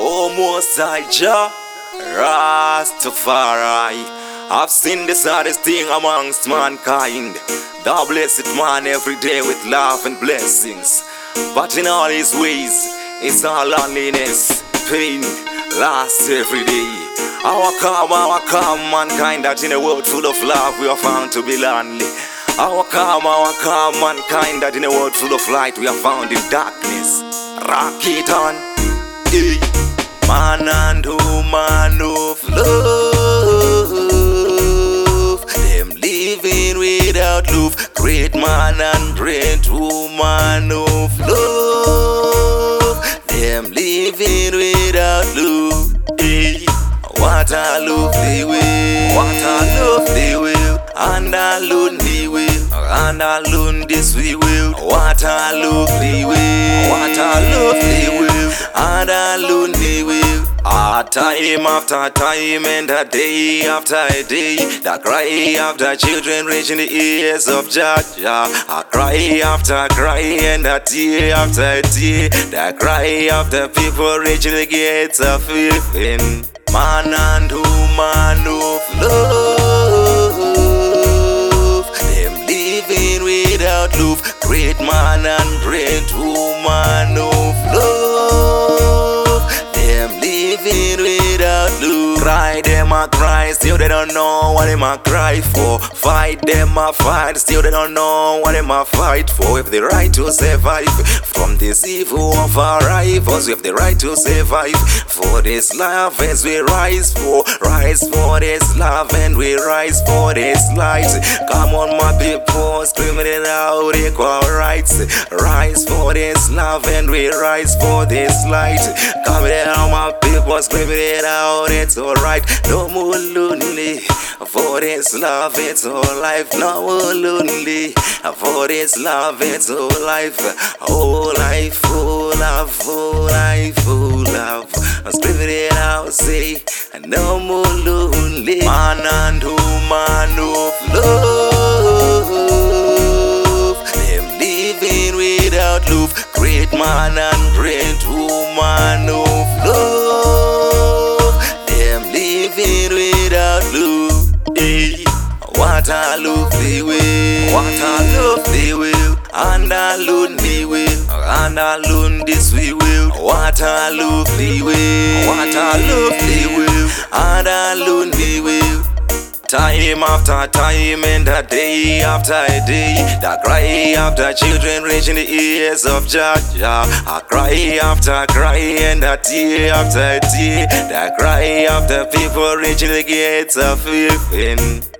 Almost I Jah Rastafari. I've seen the saddest thing amongst mankind. Thou blessed man every day with love and blessings. But in all his ways, it's all loneliness, pain, loss every day. Our calm, our calm mankind that in a world full of love we are found to be lonely. Our calm, our calm mankind that in a world full of light we are found in darkness. Rock it on, eh. Man and woman of love. Them living without love, great man and great woman of love. Them living without love. eh. What a lovely way, what a lovely way, and alone the way, and alone this we will. What a lovely way, what a lovely way, alone way. Ah, time after time and a day after a day, the cry after children reaching the ears of Jah Jah. A cry after cry and a tear after tear, the cry after people reaching the gates of heaven. Man and woman of love, cry, still they don't know what them a cry for. Fight them a fight, still they don't know what them a fight for. If the right to survive from this evil of our rivals, we have the right to survive for this love as we rise for, rise for this love and we rise for this light. Come on, my people, screaming it out, equal rights. Rise for this love and we rise for this light. Come on, my people, screaming it out, it's alright. No more lonely. For this love, it's all life. No more lonely. For this love, it's all life. Whole life, whole love, whole life, whole love. I'm screaming it out, say, no more lonely. Man and woman of love. Them living without love. Great man and great woman of love. Them living What a lovely way, what a lovely way, and alone the way, and alone this we will. What a lovely way, what a lovely way, and alone the way. Time after time and a day after a day, the cry after children reaching the ears of Jah Jah. A cry after cry and a tear after tear, the cry after people reaching the gates of heaven.